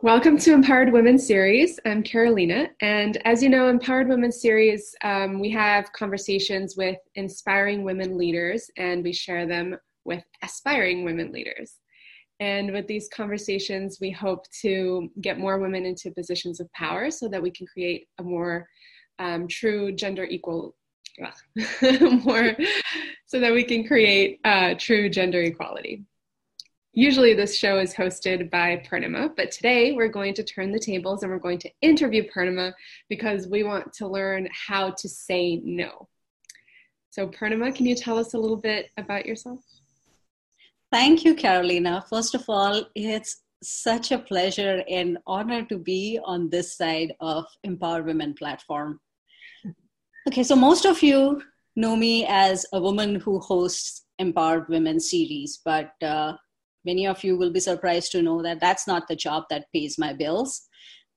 Welcome to Empowered Women Series. I'm Carolina, and as you know, Empowered Women Series, um, we have conversations with inspiring women leaders, and we share them with aspiring women leaders. And with these conversations, we hope to get more women into positions of power so that we can create a more um, true gender equal, more, so that we can create uh, true gender equality. Usually, this show is hosted by Purnima, but today we're going to turn the tables and we're going to interview Purnima because we want to learn how to say no. So, Purnima, can you tell us a little bit about yourself? Thank you, Carolina. First of all, it's such a pleasure and honor to be on this side of Empower Women platform. Okay, so most of you know me as a woman who hosts Empowered Women series, but uh, Many of you will be surprised to know that that's not the job that pays my bills.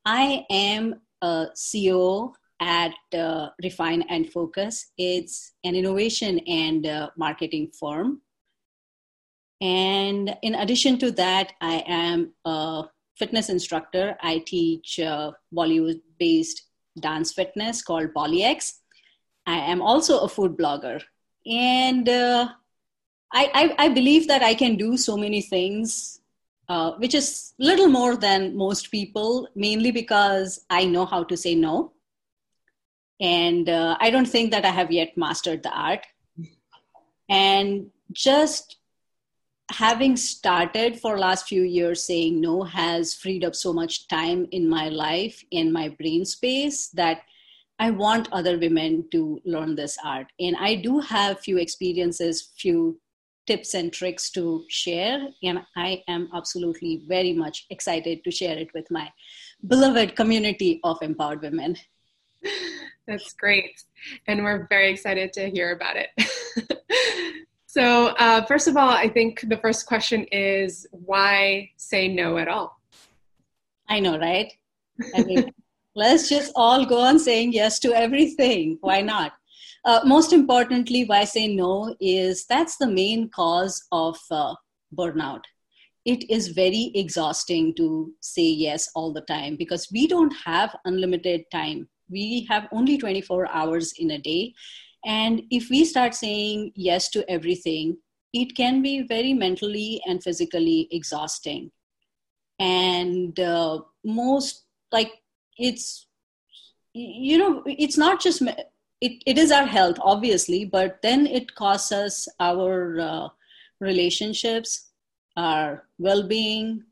I am a CEO at uh, Refine and Focus. It's an innovation and uh, marketing firm. And in addition to that, I am a fitness instructor. I teach uh, Bollywood based dance fitness called BollyX. I am also a food blogger. And uh, I, I, I believe that I can do so many things, uh, which is little more than most people, mainly because I know how to say no. And uh, I don't think that I have yet mastered the art. And just having started for last few years saying no has freed up so much time in my life in my brain space that i want other women to learn this art and i do have few experiences few tips and tricks to share. And I am absolutely very much excited to share it with my beloved community of empowered women. That's great. And we're very excited to hear about it. so, uh, first of all, I think the first question is why say no at all? I know, right? I mean, let's just all go on saying yes to everything. Why not? Uh, most importantly, why say no is that's the main cause of uh, burnout. It is very exhausting to say yes all the time because we don't have unlimited time. We have only 24 hours in a day. And if we start saying yes to everything, it can be very mentally and physically exhausting. And uh, most, like, it's, you know, it's not just it, it is our health obviously but then it costs us our uh, relationships our well-being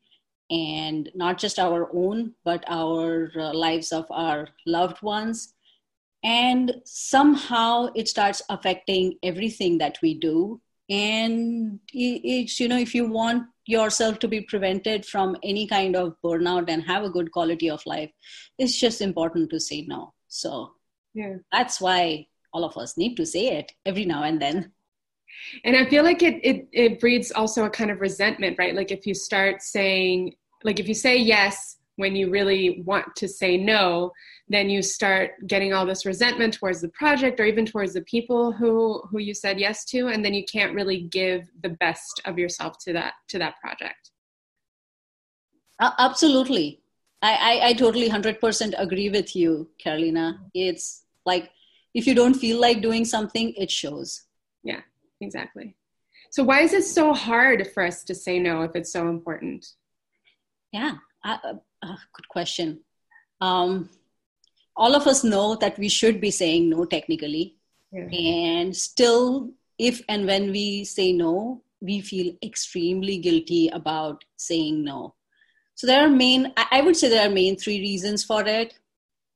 and not just our own but our uh, lives of our loved ones. And somehow it starts affecting everything that we do. And it's you know if you want yourself to be prevented from any kind of burnout and have a good quality of life it's just important to say no. So yeah. That's why all of us need to say it every now and then. And I feel like it, it, it breeds also a kind of resentment, right? Like if you start saying, like if you say yes when you really want to say no, then you start getting all this resentment towards the project or even towards the people who who you said yes to, and then you can't really give the best of yourself to that to that project. Uh, absolutely, I, I, I totally 100% agree with you, Carolina. It's like if you don't feel like doing something, it shows. Yeah, exactly. So, why is it so hard for us to say no if it's so important? Yeah, uh, uh, good question. Um, all of us know that we should be saying no technically. Yeah. And still, if and when we say no, we feel extremely guilty about saying no. So there are main, I would say there are main three reasons for it.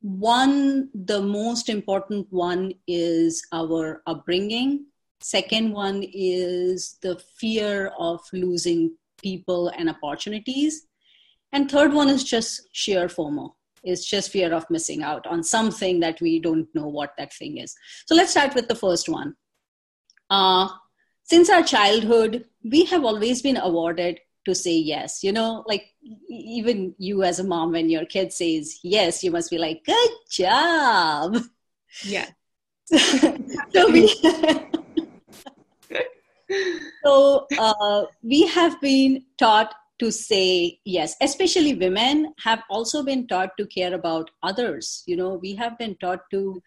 One, the most important one is our upbringing. Second one is the fear of losing people and opportunities. And third one is just sheer FOMO. It's just fear of missing out on something that we don't know what that thing is. So let's start with the first one. Uh, since our childhood, we have always been awarded to say yes. You know like even you as a mom when your kid says yes you must be like good job. Yeah. So we so uh, we have been taught to say yes. Especially women have also been taught to care about others. You know we have been taught to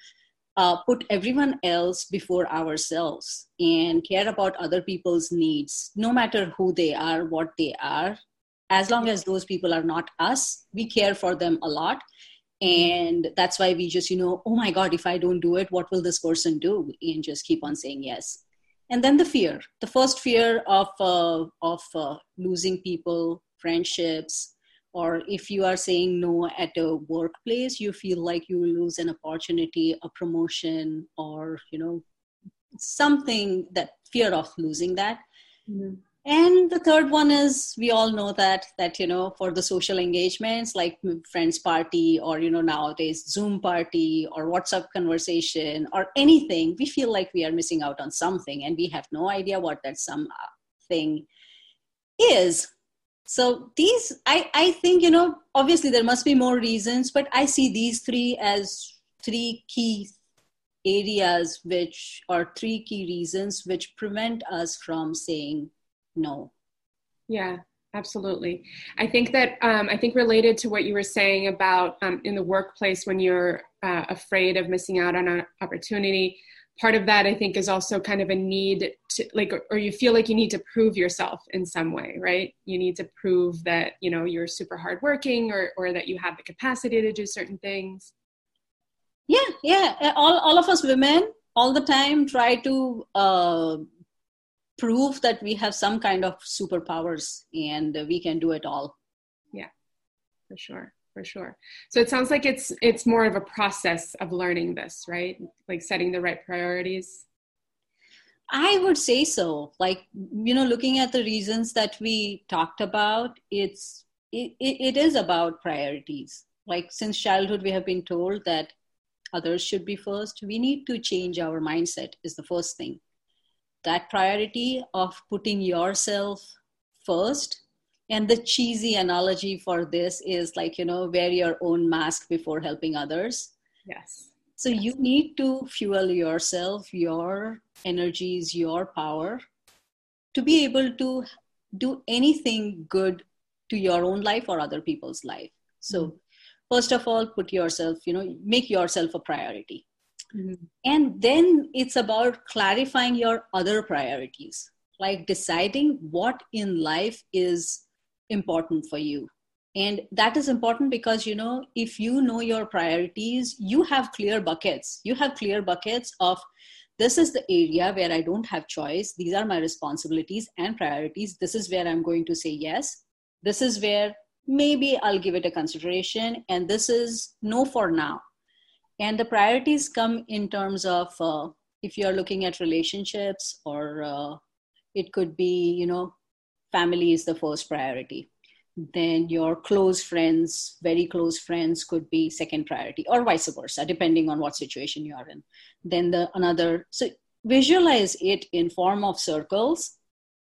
uh, put everyone else before ourselves and care about other people's needs no matter who they are what they are. As long as those people are not us we care for them a lot. And that's why we just you know oh my god if i don't do it what will this person do? And just keep on saying yes. And then the fear the first fear of uh, of uh, losing people friendships or if you are saying no at a workplace you feel like you lose an opportunity a promotion or you know something that fear of losing that. Mm-hmm. And the third one is we all know that that you know for the social engagements like friends party or you know nowadays zoom party or whatsapp conversation or anything we feel like we are missing out on something and we have no idea what that something is so these i i think you know obviously there must be more reasons but i see these three as three key areas which are three key reasons which prevent us from saying no. Yeah absolutely. I think that um, i think related to what you were saying about um, in the workplace when you're uh, afraid of missing out on an opportunity part of that i think is also kind of a need to like or you feel like you need to prove yourself in some way right? You need to prove that you know you're super hardworking or or that you have the capacity to do certain things. Yeah yeah. All, all of us women all the time try to uh, prove that we have some kind of superpowers and we can do it all. Yeah for sure for sure. So it sounds like it's it's more of a process of learning this right? Like setting the right priorities? I would say so. Like you know looking at the reasons that we talked about it's it, it is about priorities. Like since childhood we have been told that others should be first. We need to change our mindset is the first thing. That priority of putting yourself first and the cheesy analogy for this is like you know wear your own mask before helping others yes so yes. you need to fuel yourself your energies your power to be able to do anything good to your own life or other people's life so mm-hmm. first of all put yourself you know make yourself a priority Mm-hmm. And then it's about clarifying your other priorities, like deciding what in life is important for you. And that is important because, you know, if you know your priorities, you have clear buckets. You have clear buckets of this is the area where I don't have choice. These are my responsibilities and priorities. This is where I'm going to say yes. This is where maybe I'll give it a consideration. And this is no for now and the priorities come in terms of uh, if you're looking at relationships or uh, it could be you know family is the first priority. Then your close friends very close friends could be second priority or vice versa depending on what situation you are in. Then the another so visualize it in form of circles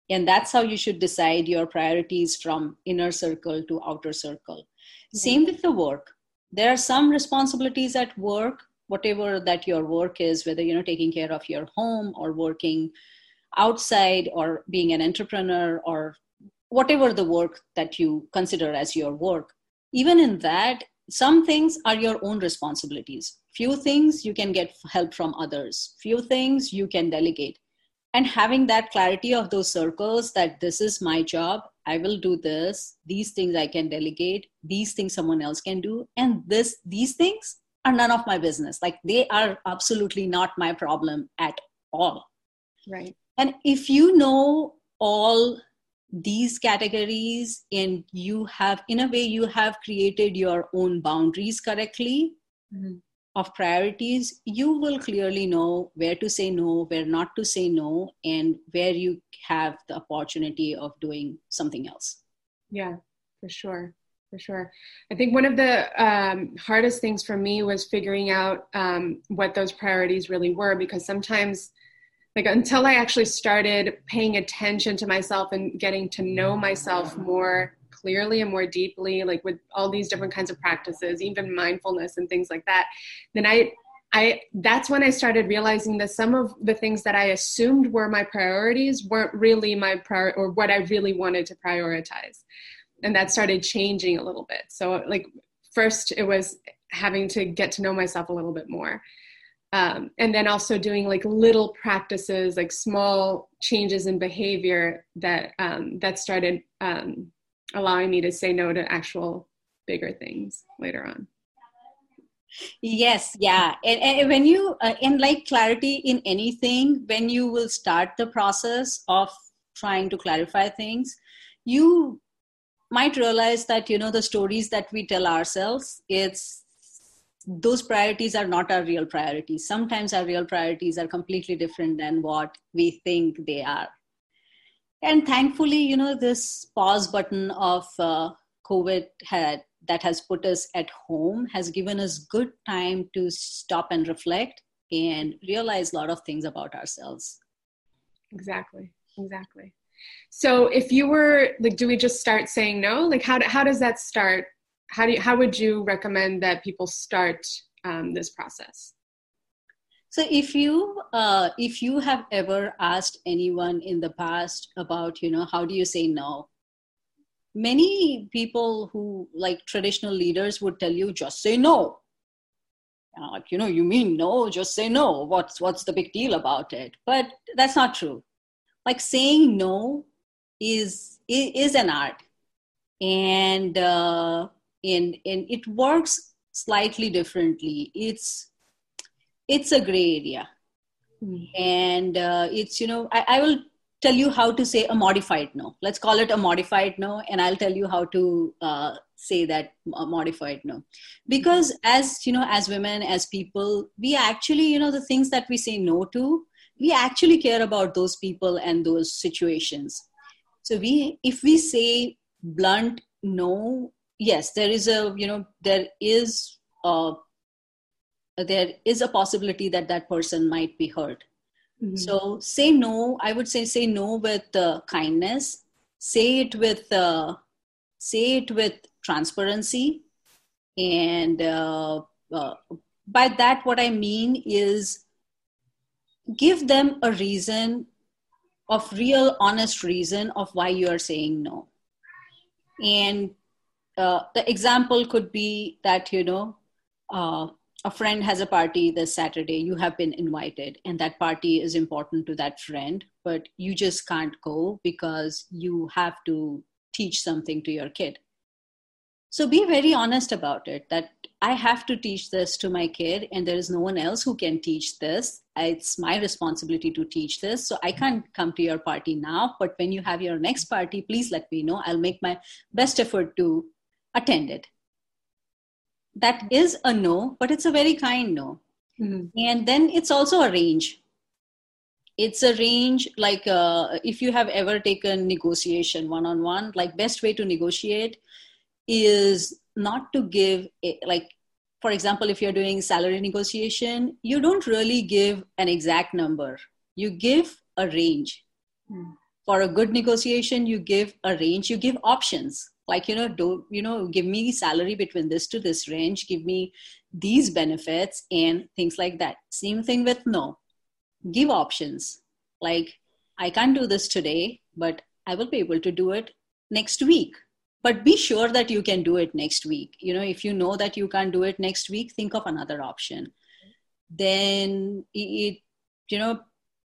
and that's how you should decide your priorities from inner circle to outer circle. Mm-hmm. same with the work. There are some responsibilities at work whatever that your work is whether you know taking care of your home or working outside or being an entrepreneur or whatever the work that you consider as your work. Even in that some things are your own responsibilities. Few things you can get help from others. Few things you can delegate. And having that clarity of those circles that this is my job i will do this these things i can delegate these things someone else can do and this these things are none of my business. Like they are absolutely not my problem at all. Right and if you know all these categories and you have in a way you have created your own boundaries correctly mm-hmm of priorities, you will clearly know where to say no, where not to say no, and where you have the opportunity of doing something else. Yeah, for sure. For sure. I think one of the um, hardest things for me was figuring out um, what those priorities really were because sometimes, like, until I actually started paying attention to myself and getting to know myself more clearly and more deeply, like with all these different kinds of practices, even mindfulness and things like that, then I I that's when I started realizing that some of the things that I assumed were my priorities weren't really my prior or what I really wanted to prioritize. and that started changing a little bit so like first it was having to get to know myself a little bit more um, and then also doing like little practices like small changes in behavior that um, that started um, allowing me to say no to actual bigger things later on. Yes yeah. And, and when you uh, in like clarity in anything when you will start the process of trying to clarify things you might realize that you know the stories that we tell ourselves it's those priorities are not our real priorities. Sometimes our real priorities are completely different than what we think they are. And thankfully you know this pause button of uh, covid had that has put us at home has given us good time to stop and reflect and realize a lot of things about ourselves. Exactly. Exactly. So if you were like do we just start saying no? Like how, how does that start how do you, how would you recommend that people start um, this process? So if you uh, if you have ever asked anyone in the past about you know how do you say no? Many people who like traditional leaders would tell you just say no. Uh, you know you mean no just say no. What's what's the big deal about it? But that's not true. Like saying no is is an art. And uh, and and it works slightly differently it's it's a gray area mm. and uh, it's you know I, I will tell you how to say a modified no. Let's call it a modified no, and I'll tell you how to uh, say that modified no. Because as you know, as women, as people, we actually, you know, the things that we say no to, we actually care about those people and those situations. So we, if we say blunt no, yes, there is a, you know, there is a, there is a possibility that that person might be hurt Mm-hmm. So say no. I would say say no with uh, kindness. Say it with uh, say it with transparency, and uh, uh, by that what I mean is give them a reason of real honest reason of why you are saying no and uh, the example could be that you know uh, a friend has a party this Saturday, you have been invited, and that party is important to that friend, but you just can't go because you have to teach something to your kid. So be very honest about it that I have to teach this to my kid, and there is no one else who can teach this. It's my responsibility to teach this. So I can't come to your party now, but when you have your next party, please let me know. I'll make my best effort to attend it that is a no, but it's a very kind no. Mm-hmm. And then it's also a range. It's a range like uh, if you have ever taken negotiation one on one, like best way to negotiate is not to give a, like for example if you're doing salary negotiation you don't really give an exact number you give a range mm. for a good negotiation you give a range you give options like you know don't you know give me salary between this to this range give me these benefits and things like that. Same thing with no. Give options. Like i can't do this today but i will be able to do it next week. But be sure that you can do it next week. You know if you know that you can't do it next week think of another option. Then it you know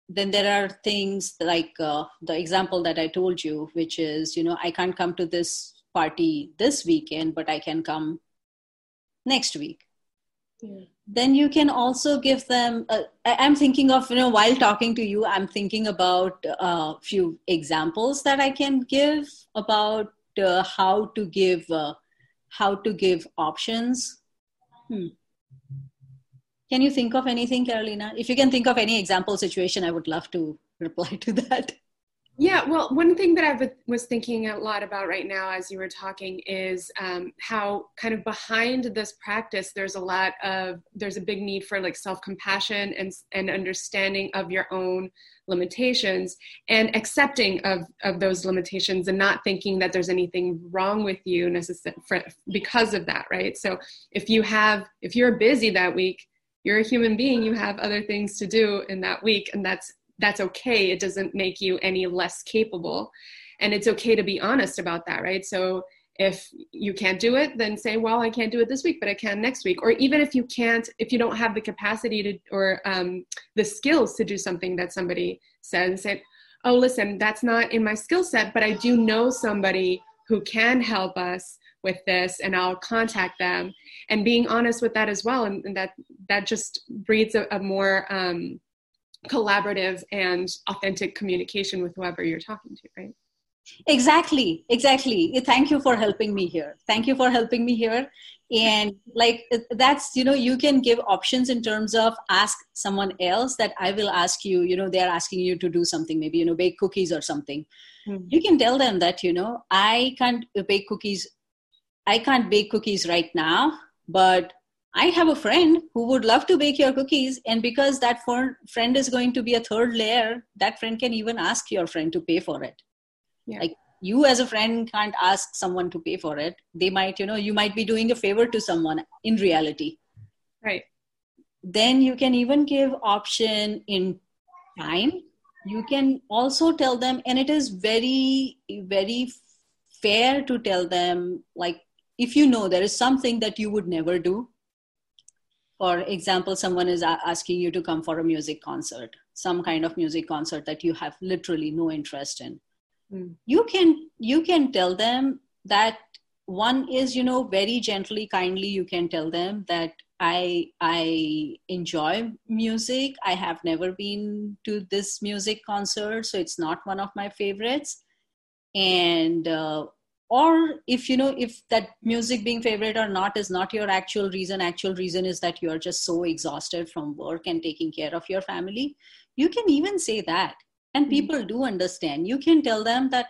then there are things like uh, the example that i told you which is you know i can't come to this party this weekend, but I can come next week. Yeah. Then you can also give them. I'm thinking of you know while talking to you, I'm thinking about a uh, few examples that I can give about uh, how to give uh, how to give options. Hmm. Can you think of anything, Carolina? If you can think of any example situation, I would love to reply to that. Yeah, well, one thing that I was thinking a lot about right now as you were talking is um, how kind of behind this practice, there's a lot of, there's a big need for like self compassion and, and understanding of your own limitations and accepting of, of those limitations and not thinking that there's anything wrong with you necessarily because of that, right? So if you have, if you're busy that week, you're a human being, you have other things to do in that week, and that's that's okay. It doesn't make you any less capable. And it's okay to be honest about that right? So if you can't do it then say well i can't do it this week but i can next week. Or even if you can't if you don't have the capacity to or um, the skills to do something that somebody says say oh listen that's not in my skill set but i do know somebody who can help us with this and i'll contact them. And being honest with that as well and, and that that just breeds a, a more um, collaborative and authentic communication with whoever you're talking to right? Exactly exactly. Thank you for helping me here. Thank you for helping me here. And like that's you know you can give options in terms of ask someone else that i will ask you you know they're asking you to do something maybe you know bake cookies or something. Mm-hmm. you can tell them that you know i can't bake cookies i can't bake cookies right now but i have a friend who would love to bake your cookies and because that friend is going to be a third layer that friend can even ask your friend to pay for it. Yeah. like you as a friend can't ask someone to pay for it. They might you know you might be doing a favor to someone in reality. Right. Then you can even give option in time. You can also tell them and it is very very fair to tell them like if you know there is something that you would never do for example someone is asking you to come for a music concert some kind of music concert that you have literally no interest in. Mm. you can you can tell them that one is you know very gently kindly you can tell them that i i enjoy music. I have never been to this music concert so it's not one of my favorites. And uh, or if you know if that music being favorite or not is not your actual reason actual reason is that you are just so exhausted from work and taking care of your family you can even say that. And hmm. people do understand. You can tell them that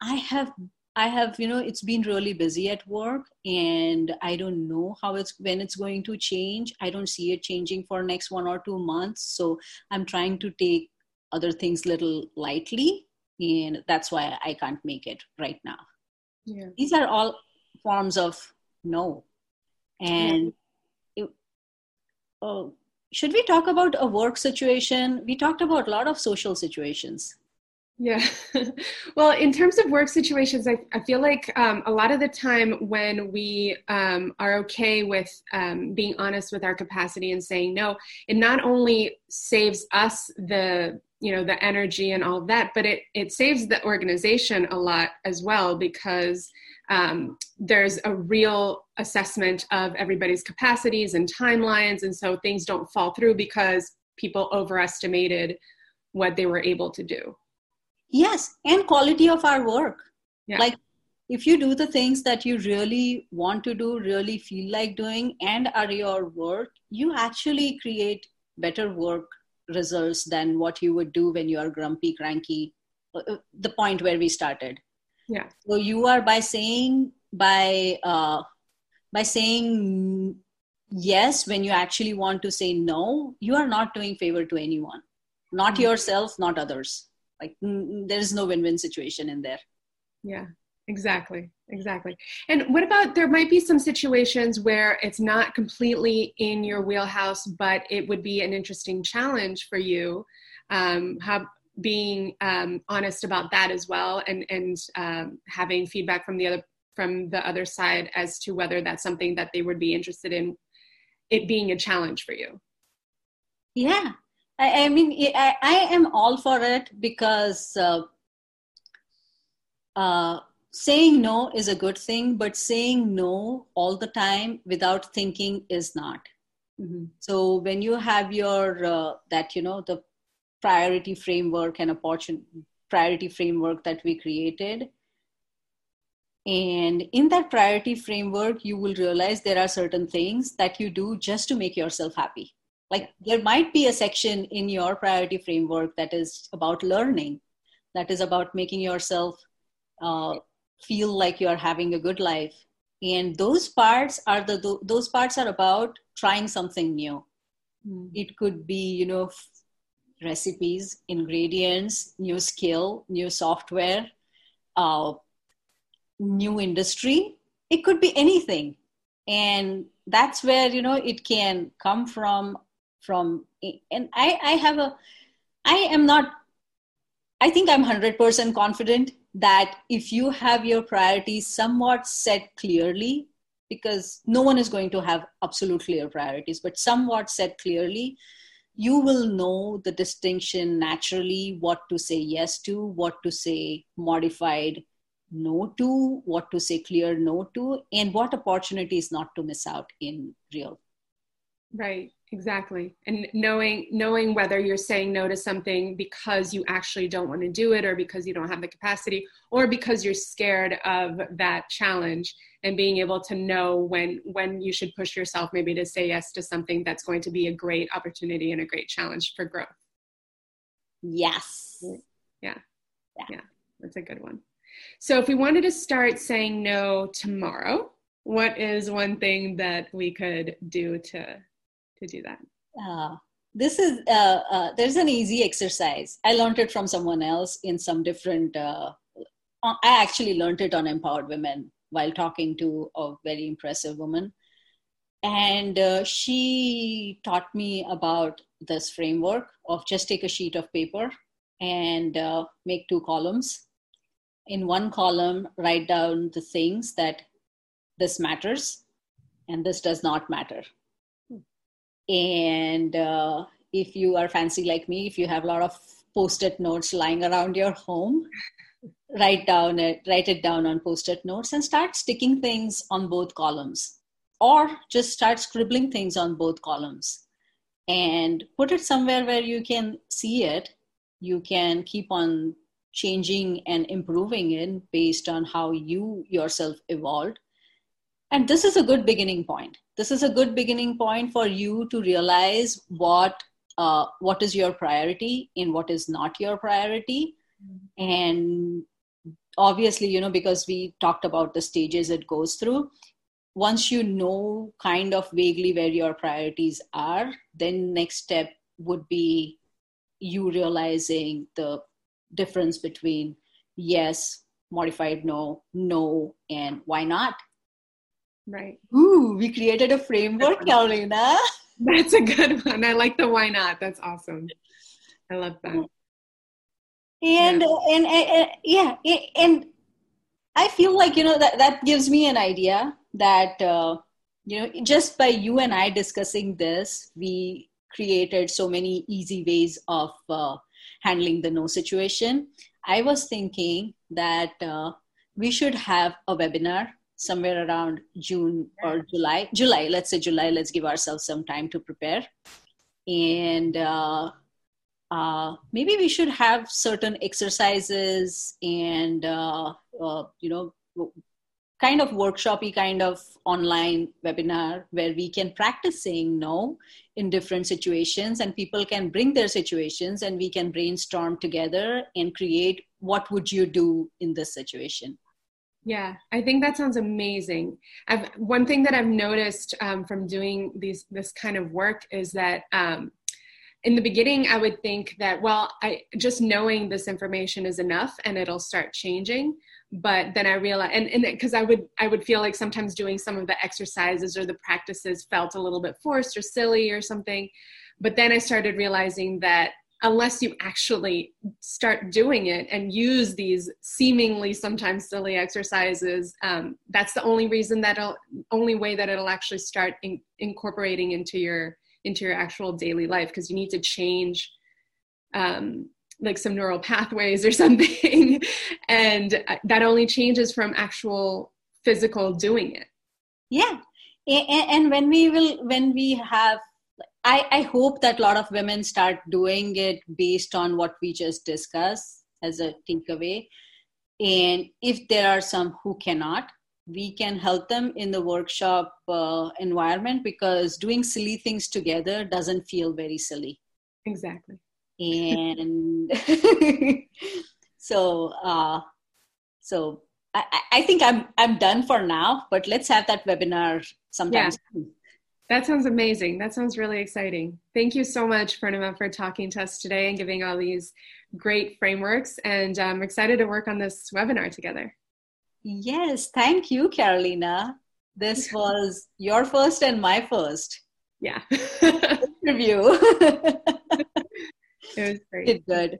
i have i have you know it's been really busy at work and i don't know how it's when it's going to change. I don't see it changing for next one or two months. So i'm trying to take other things little lightly and that's why i can't make it right now yeah. these are all forms of no and yeah. it, oh, should we talk about a work situation? We talked about a lot of social situations. Yeah. well, in terms of work situations, I, I feel like um, a lot of the time when we um, are okay with um, being honest with our capacity and saying no, it not only saves us the you know the energy and all of that, but it it saves the organization a lot as well because um, there's a real assessment of everybody's capacities and timelines and so things don't fall through because people overestimated what they were able to do yes and quality of our work yeah. like if you do the things that you really want to do really feel like doing and are your work you actually create better work results than what you would do when you are grumpy cranky uh, uh, the point where we started. Yeah. So you are by saying by uh, by saying yes when you actually want to say no you are not doing favor to anyone. Not mm-hmm. yourself not others. Like there is no win-win situation in there. Yeah exactly exactly. And what about there might be some situations where it's not completely in your wheelhouse but it would be an interesting challenge for you um, how being um, honest about that as well and and um, having feedback from the other from the other side as to whether that's something that they would be interested in it being a challenge for you. Yeah. I, I mean I, I, am all for it because uh, uh, saying no is a good thing but saying no all the time without thinking is not. Mm-hmm. so when you have your uh, that you know the priority framework and opportunity priority framework that we created and in that priority framework you will realize there are certain things that you do just to make yourself happy. Like there might be a section in your priority framework that is about learning that is about making yourself uh, feel like you are having a good life and those parts are the those parts are about trying something new mm. it could be you know recipes, ingredients, new skill, new software, uh, new industry. It could be anything. And that's where, you know, it can come from, from, and I, I have a, I am not, I think I'm 100% confident that if you have your priorities somewhat set clearly, because no one is going to have absolute clear priorities, but somewhat set clearly, you will know the distinction naturally what to say yes to, what to say modified no to, what to say clear no to, and what opportunities not to miss out in real. Right exactly. And knowing knowing whether you're saying no to something because you actually don't want to do it or because you don't have the capacity or because you're scared of that challenge and being able to know when when you should push yourself maybe to say yes to something that's going to be a great opportunity and a great challenge for growth. Yes. Yeah. Yeah, yeah that's a good one. So if we wanted to start saying no tomorrow what is one thing that we could do to to do that? Uh, this is uh, uh, there's an easy exercise. I learned it from someone else in some different. Uh, I actually learned it on Empowered Women while talking to a very impressive woman, and uh, she taught me about this framework of just take a sheet of paper and uh, make two columns. In one column, write down the things that this matters and this does not matter and uh, if you are fancy like me, if you have a lot of post-it notes lying around your home, write down it, write it down on post-it notes and start sticking things on both columns. Or just start scribbling things on both columns and put it somewhere where you can see it. You can keep on changing and improving it based on how you yourself evolved. And this is a good beginning point this is a good beginning point for you to realize what uh, what is your priority and what is not your priority mm-hmm. and obviously you know because we talked about the stages it goes through once you know kind of vaguely where your priorities are then next step would be you realizing the difference between yes modified no no and why not Right. Ooh, we created a framework, Carolina. That's a good one. I like the why not. That's awesome. I love that. And, yeah. and, and, and yeah, and I feel like you know that that gives me an idea that uh, you know just by you and I discussing this, we created so many easy ways of uh, handling the no situation. I was thinking that uh, we should have a webinar somewhere around June or July. July, let's say July. Let's give ourselves some time to prepare, and uh, uh, maybe we should have certain exercises and uh, uh you know kind of workshopy kind of online webinar where we can practice saying no in different situations and people can bring their situations and we can brainstorm together and create what would you do in this situation yeah, I think that sounds amazing. I've, one thing that I've noticed um, from doing these this kind of work is that um, in the beginning I would think that well, I just knowing this information is enough and it'll start changing. But then I realized, and because I would I would feel like sometimes doing some of the exercises or the practices felt a little bit forced or silly or something. But then I started realizing that unless you actually start doing it and use these seemingly sometimes silly exercises um, that's the only reason that'll only way that it'll actually start in, incorporating into your into your actual daily life because you need to change um, like some neural pathways or something. And uh, that only changes from actual physical doing it. Yeah. And when we will when we have I, I hope that a lot of women start doing it based on what we just discussed as a takeaway. And if there are some who cannot, we can help them in the workshop uh, environment because doing silly things together doesn't feel very silly. Exactly. And so, uh, so I, I think I'm I'm done for now. But let's have that webinar sometime. Yeah. That sounds amazing. That sounds really exciting. Thank you so much, Purnima, for talking to us today and giving all these great frameworks. And um, I'm excited to work on this webinar together. Yes, thank you, Carolina. This was your first and my first. Yeah. Review. it was great. good.